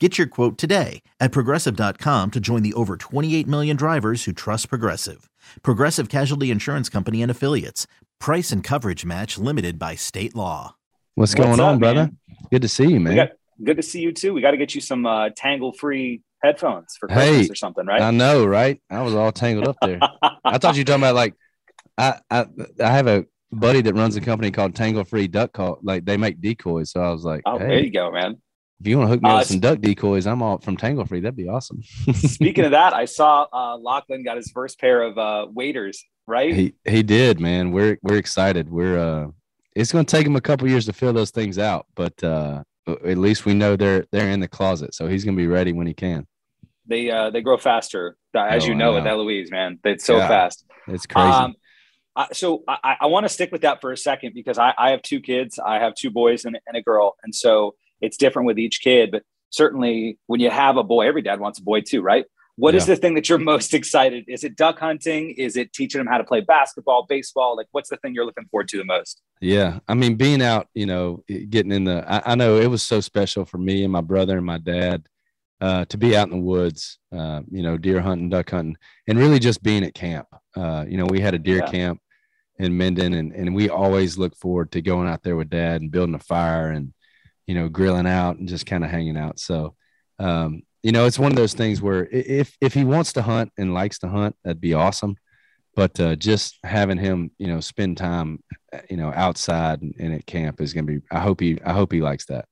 Get your quote today at progressive.com to join the over 28 million drivers who trust Progressive. Progressive Casualty Insurance Company and Affiliates. Price and coverage match limited by state law. What's, What's going on, up, brother? man? Good to see you, We man. got, good to see you too. We got to get you some uh, tangle free headphones for Hey, Christmas or something, right? I know, right? I was all tangled up there. I thought you were talking about like I, I I have a buddy that runs a company called Tangle Free Duck Call. Like they make decoys. So I was like, oh, there you go, man. If you want to hook me Uh, up some duck decoys, I'm all from Tangle Free. That'd be awesome. Speaking of that, I saw uh, Lachlan got his first pair of uh, waders, right? he he did, man. We're we're excited. We're uh it's gonna take him a couple years to fill those things out, but uh at least we know they're they're in the closet. So he's gonna be ready when he can. they uh, they grow faster, as Oh, you know, with. Eloise, man. It's so Yeah. fast. It's crazy. Um, I, so I, I want to stick with that for a second because I, I have two kids. I have two boys and, and a girl, and so it's different with each kid. But certainly, when you have a boy, every dad wants a boy too, right? What is Yeah. the thing that you're most excited? Is it duck hunting? Is it teaching them how to play basketball, baseball? Like, what's the thing you're looking forward to the most? Yeah, I mean, being out, you know, getting in the, I, I know it was so special for me and my brother and my dad uh, to be out in the woods, uh, you know, deer hunting, duck hunting, and really just being at camp. Uh, you know, we had a deer Yeah. camp in Minden, and and we always look forward to going out there with dad and building a fire and, you know, grilling out and just kind of hanging out. So, um, you know, it's one of those things where if if he wants to hunt and likes to hunt, that'd be awesome. But uh, just having him, you know, spend time uh, you know outside and, and at camp is going to be i hope he i hope he likes that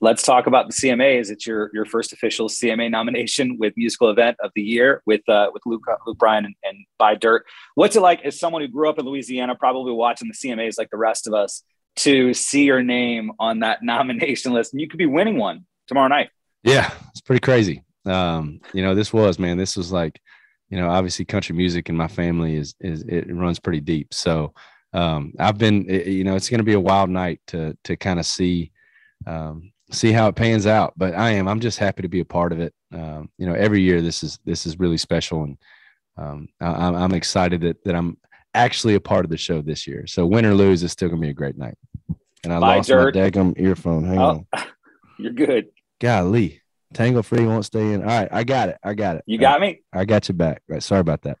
Let's talk about the CMAs. It's your your first official CMA nomination with musical event of the year with uh, with Luke Luke Bryan and, and Buy Dirt. What's it like as someone who grew up in Louisiana, probably watching the CMAs like the rest of us, to see your name on that nomination list? And you could be winning one tomorrow night. yeah it's pretty crazy um you know this was man this was like you know obviously country music in my family is is it runs pretty deep so um i've been you know it's going to be a wild night to to kind of see um see how it pans out but i am i'm just happy to be a part of it um you know every year this is this is really special and um I, i'm excited that that i'm actually a part of the show this year so win or lose it's still gonna be a great night and i Bye, lost Dirt. my daggum earphone hang on Oh, you're good. golly tangle free won't stay in all right i got it i got it You got me. i got you back right sorry about that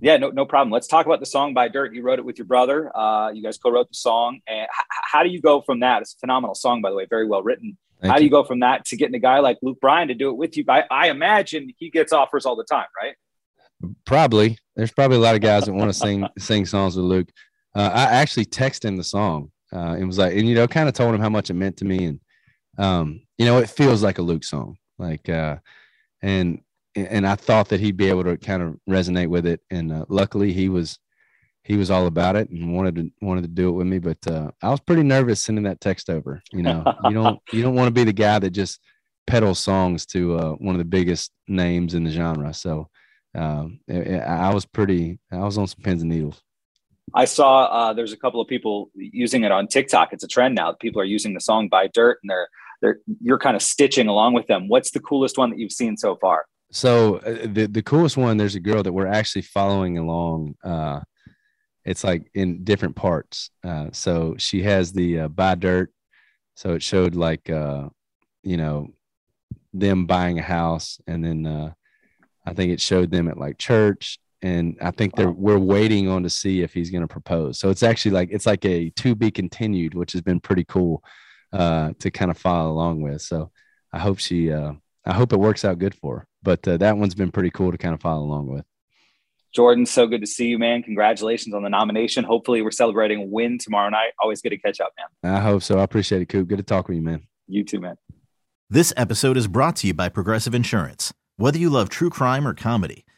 Yeah, no, no problem. Let's talk about the song Buy Dirt. You wrote it with your brother. Uh, you guys co-wrote the song. And h- how do you go from that? It's a phenomenal song, by the way, very well written. Thank how do you go from that to getting a guy like Luke Bryan to do it with you? I, I imagine he gets offers all the time, right? probably there's probably a lot of guys that want to sing sing songs with luke uh, i actually texted him the song uh, and was like and you know kind of told him how much it meant to me and um you know it feels like a luke song like uh and and i thought that he'd be able to kind of resonate with it and uh, luckily he was he was all about it and wanted to wanted to do it with me but uh, i was pretty nervous sending that text over you know you don't you don't want to be the guy that just peddles songs to uh, one of the biggest names in the genre so um, I, I was pretty, I was on some pins and needles. I saw uh, there's a couple of people using it on TikTok. It's a trend now. People are using the song Buy Dirt, and they're they're you're kind of stitching along with them. What's the coolest one that you've seen so far? So uh, the the coolest one, there's a girl that we're actually following along. Uh, it's like in different parts. Uh, so she has the uh, buy dirt. So it showed like, uh, you know, them buying a house, and then I think it showed them at like church, and I think they're we're waiting on to see if he's going to propose. So it's actually like it's like a to be continued, which has been pretty cool uh, to kind of follow along with. So I hope she. Uh, I hope it works out good for her. But uh, that one's been pretty cool to kind of follow along with. Jordan, so good to see you, man. Congratulations on the nomination. Hopefully, we're celebrating a win tomorrow night. Always good to catch up, man. I hope so. I appreciate it, Coop. Good to talk with you, man. You too, man. This episode is brought to you by Progressive Insurance. Whether you love true crime or comedy,